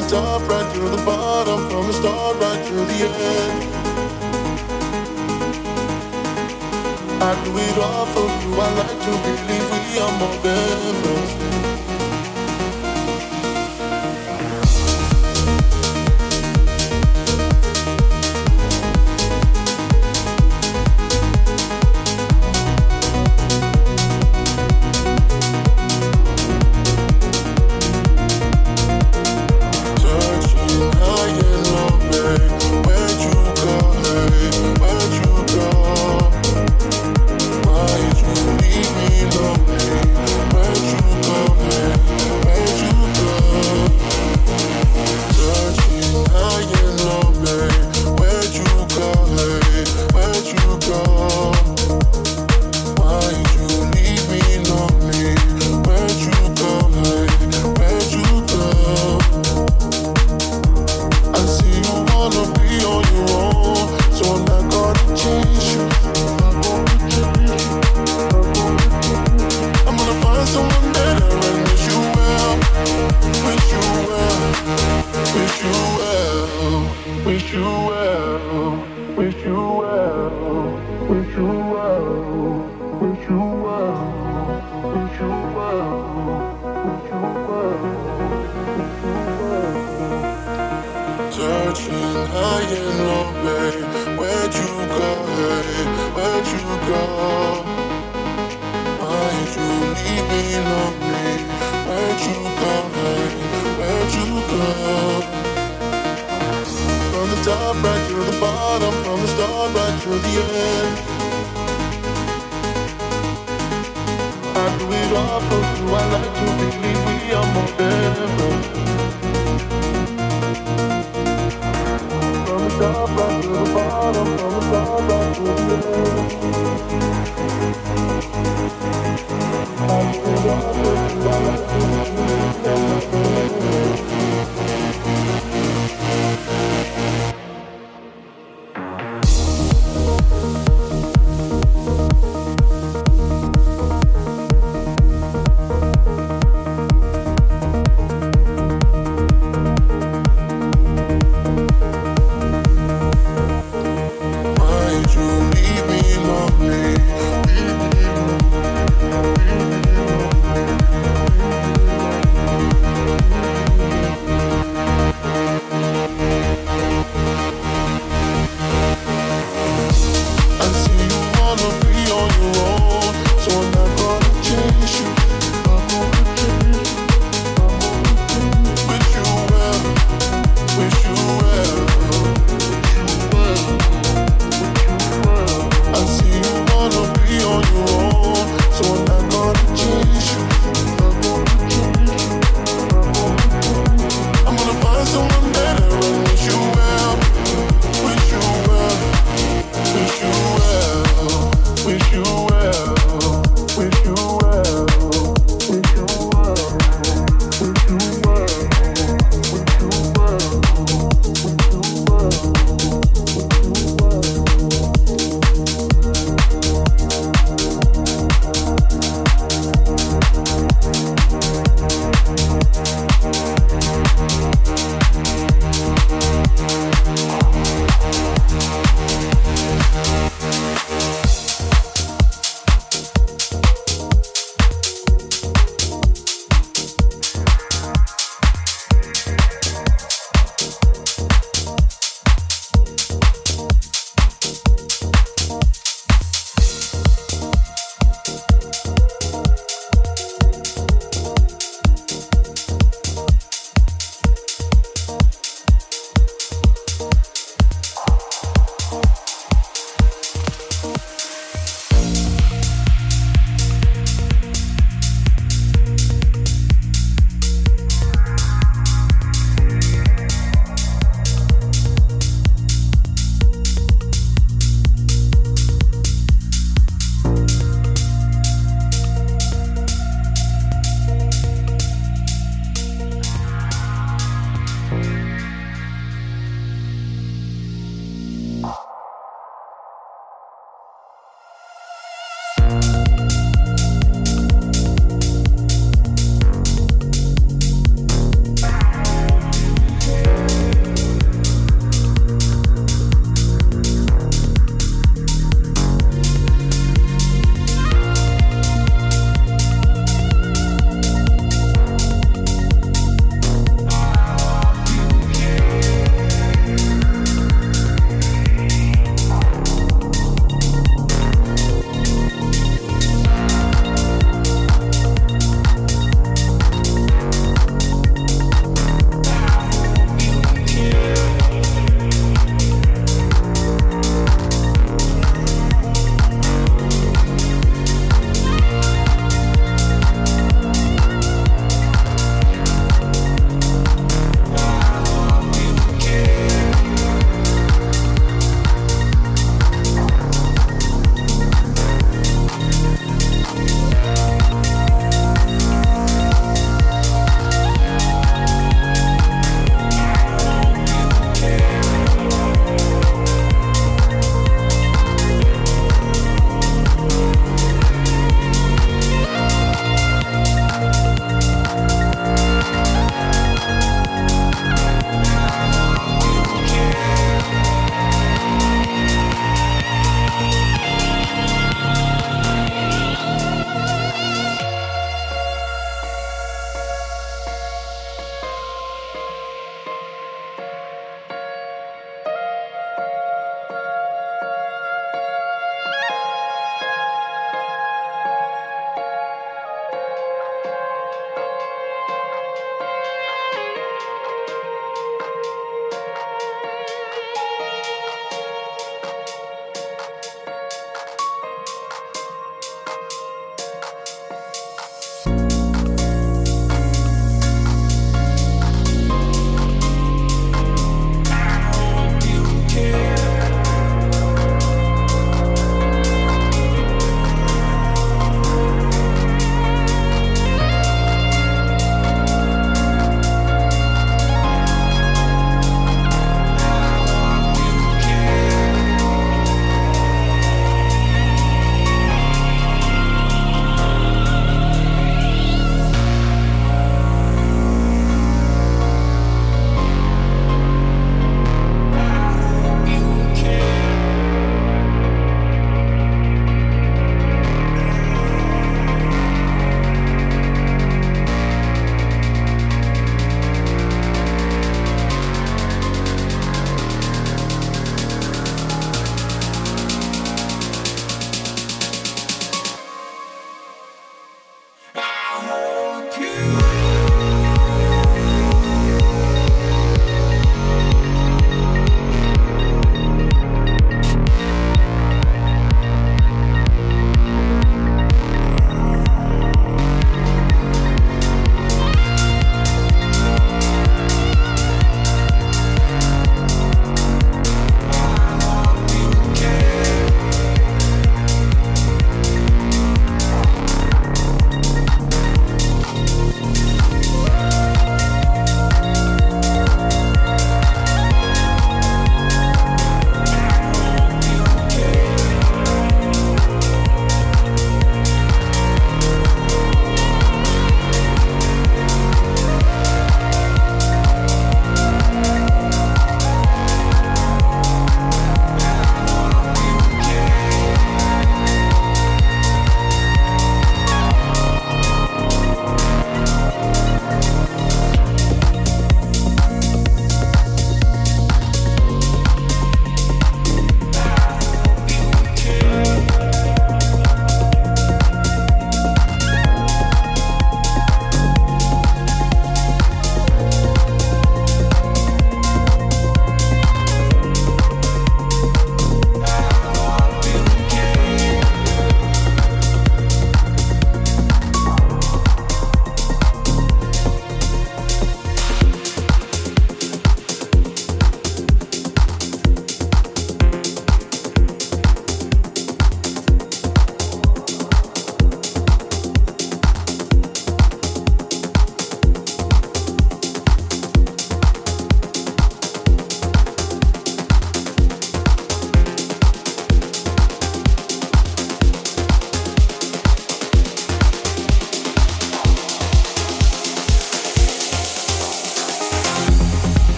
the top right to the bottom, from the start right to the end. I do it all for you. I like to believe we are more than friends.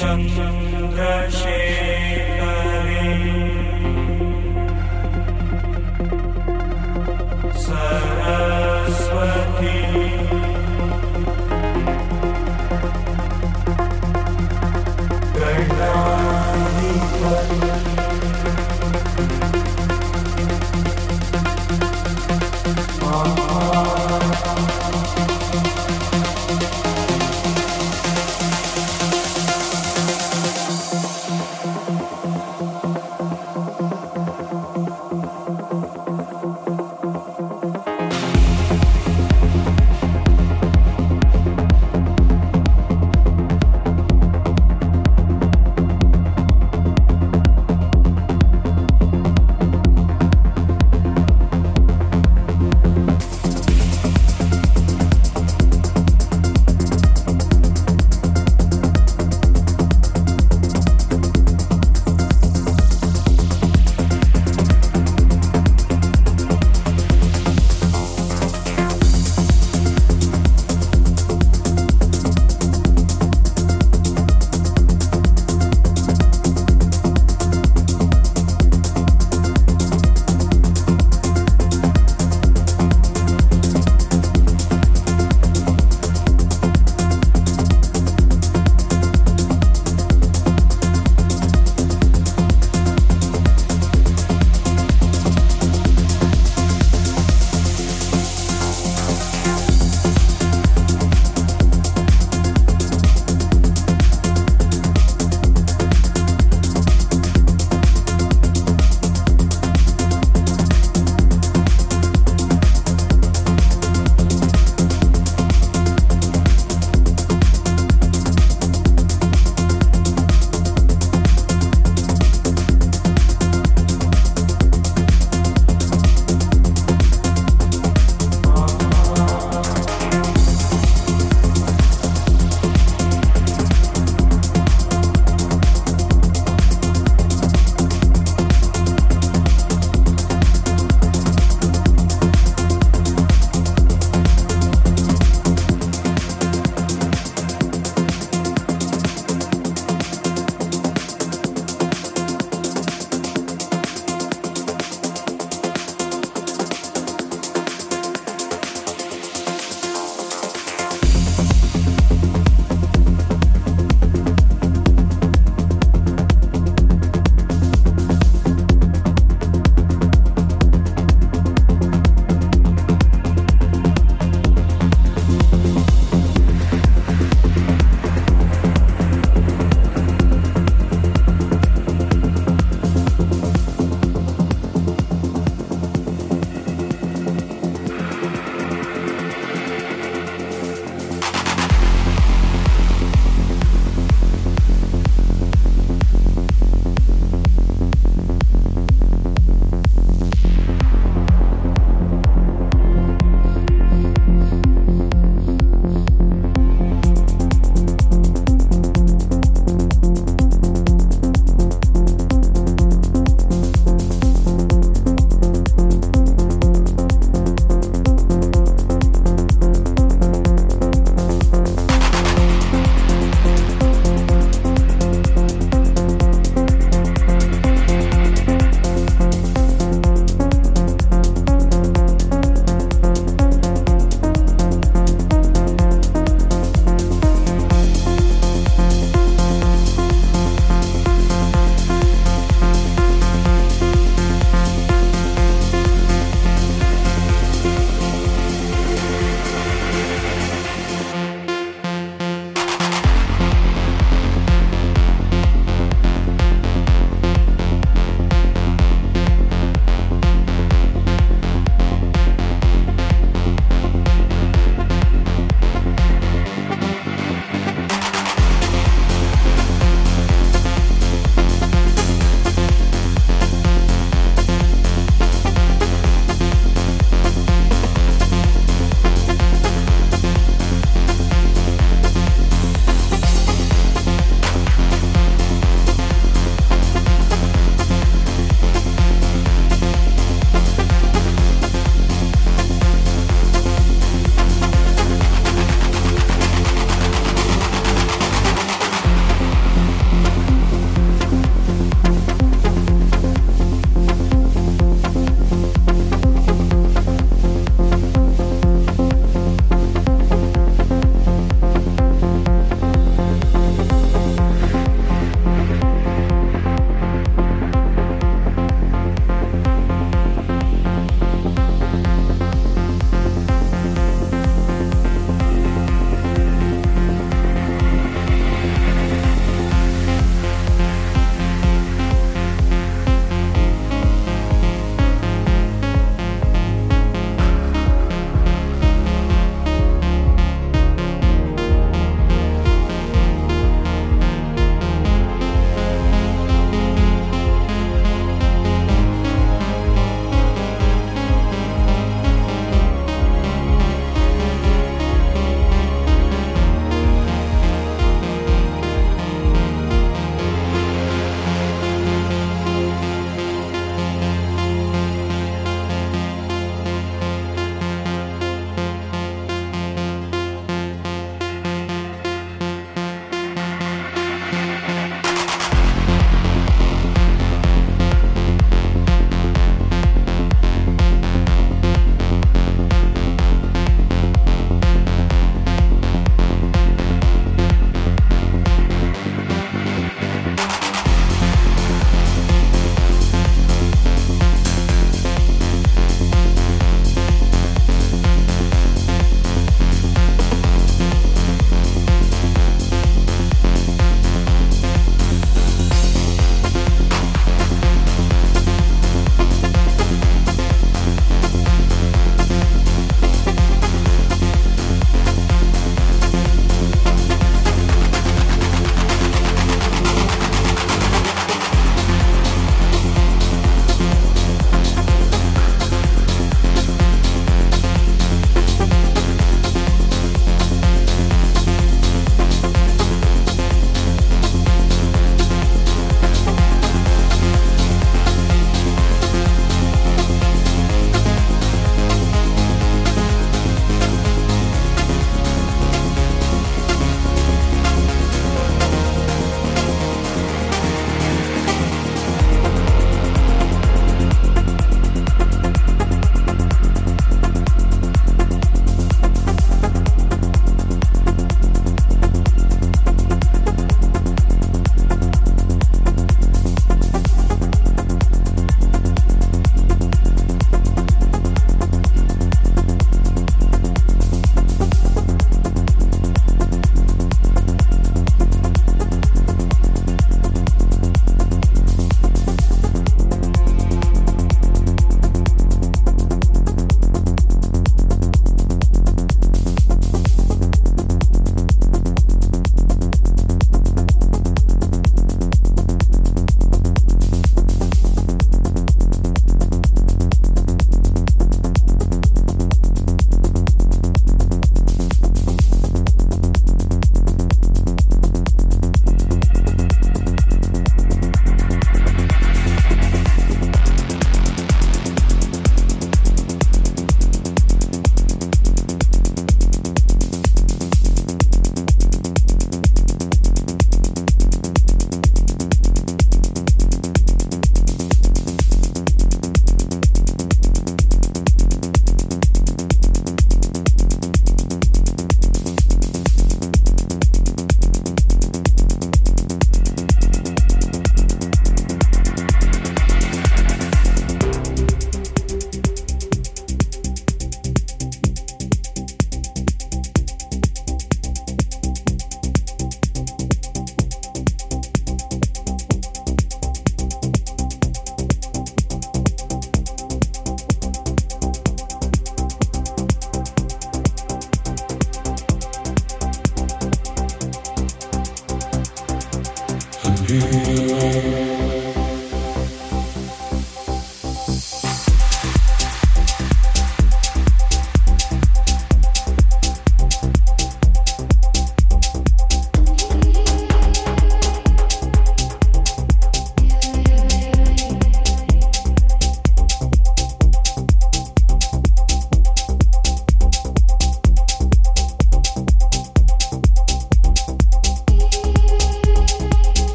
चन्द्रशे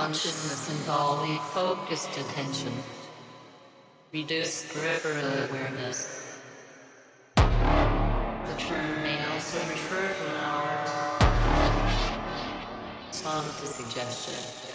consciousness involving focused attention, reduced peripheral awareness. The term may also refer to art, song to suggestion.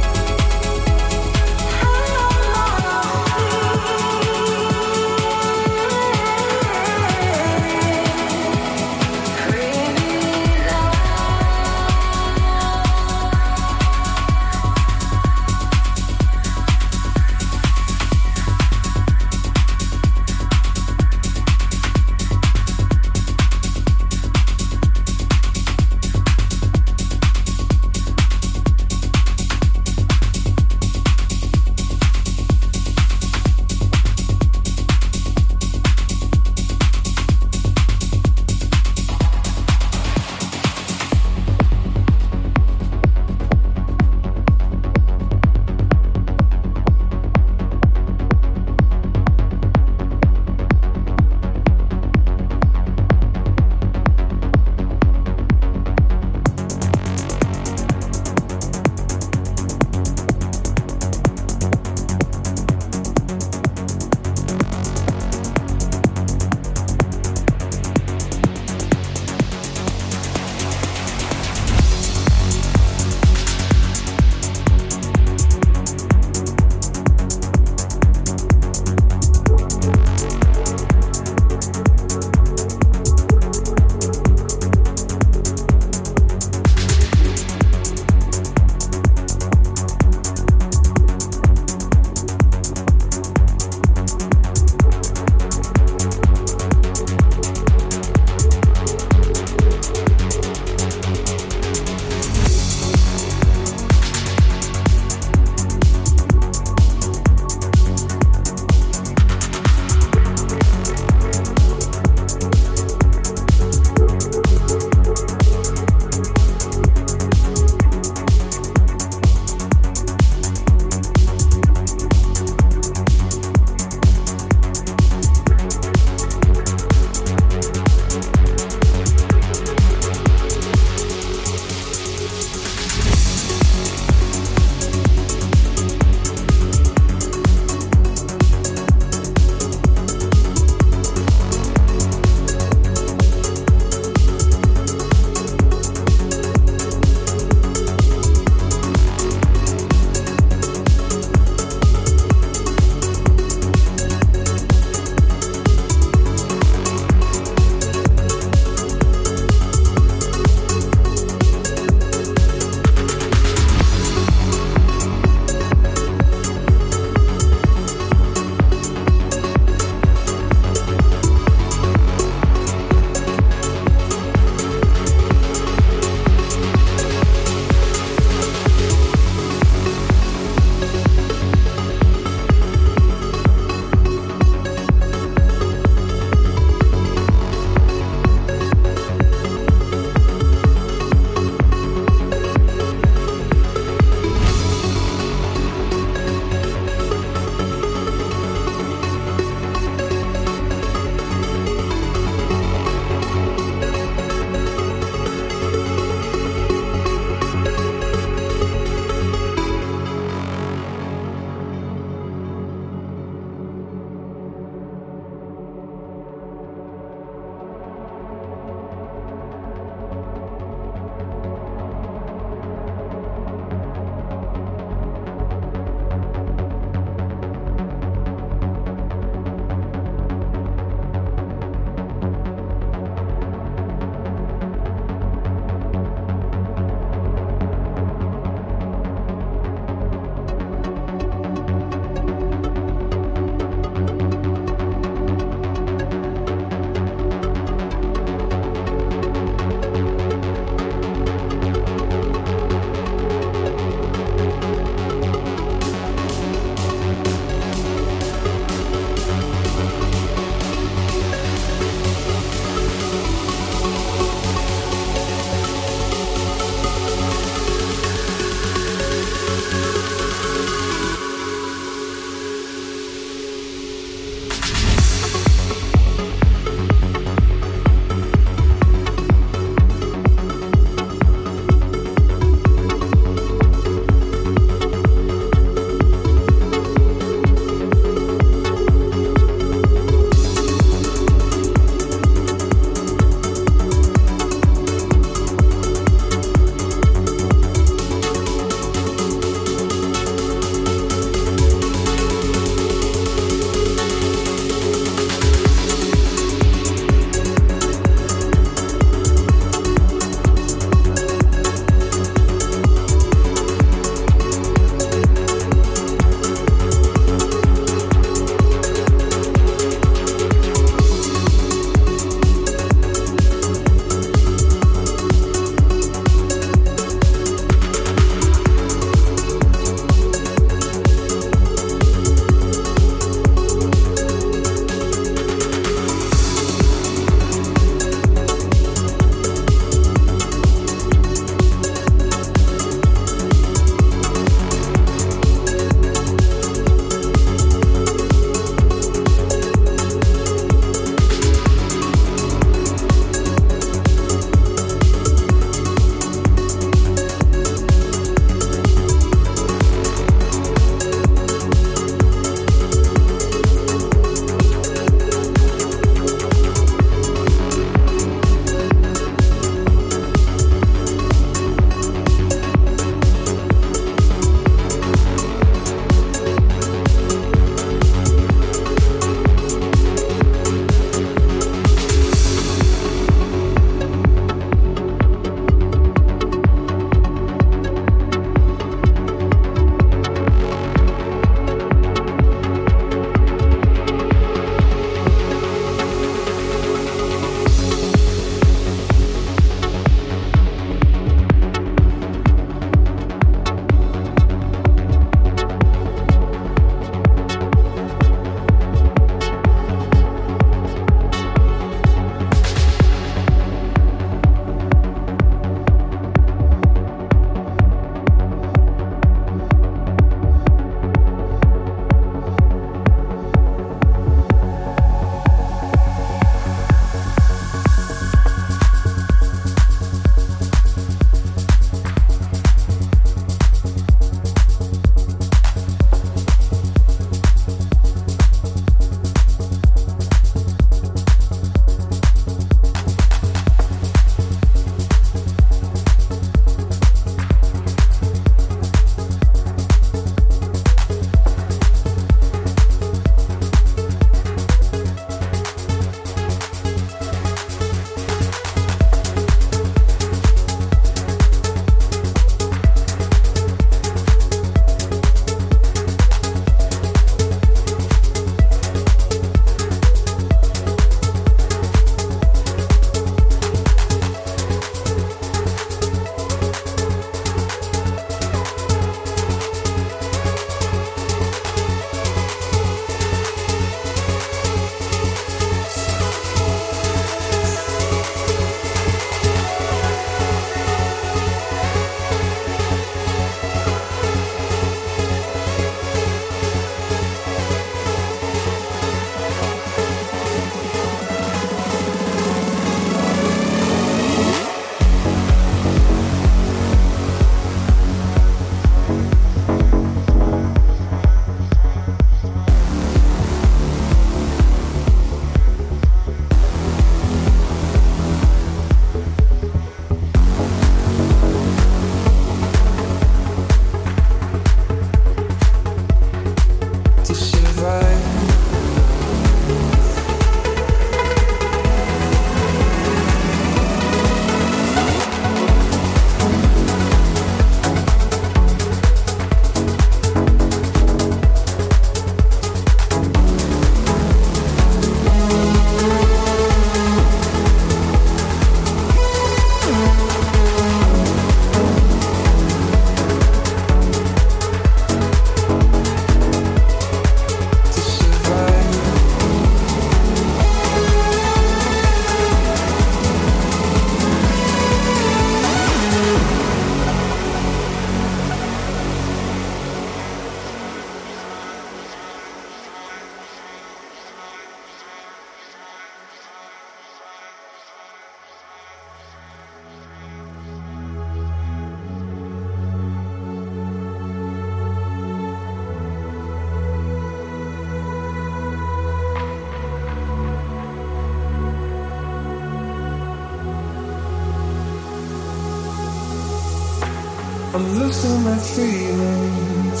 Losing my feelings.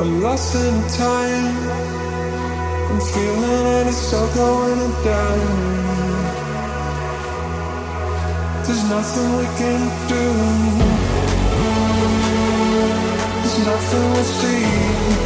I'm lost in time. I'm feeling it, it's all going down. There's nothing we can do. There's nothing we'll see.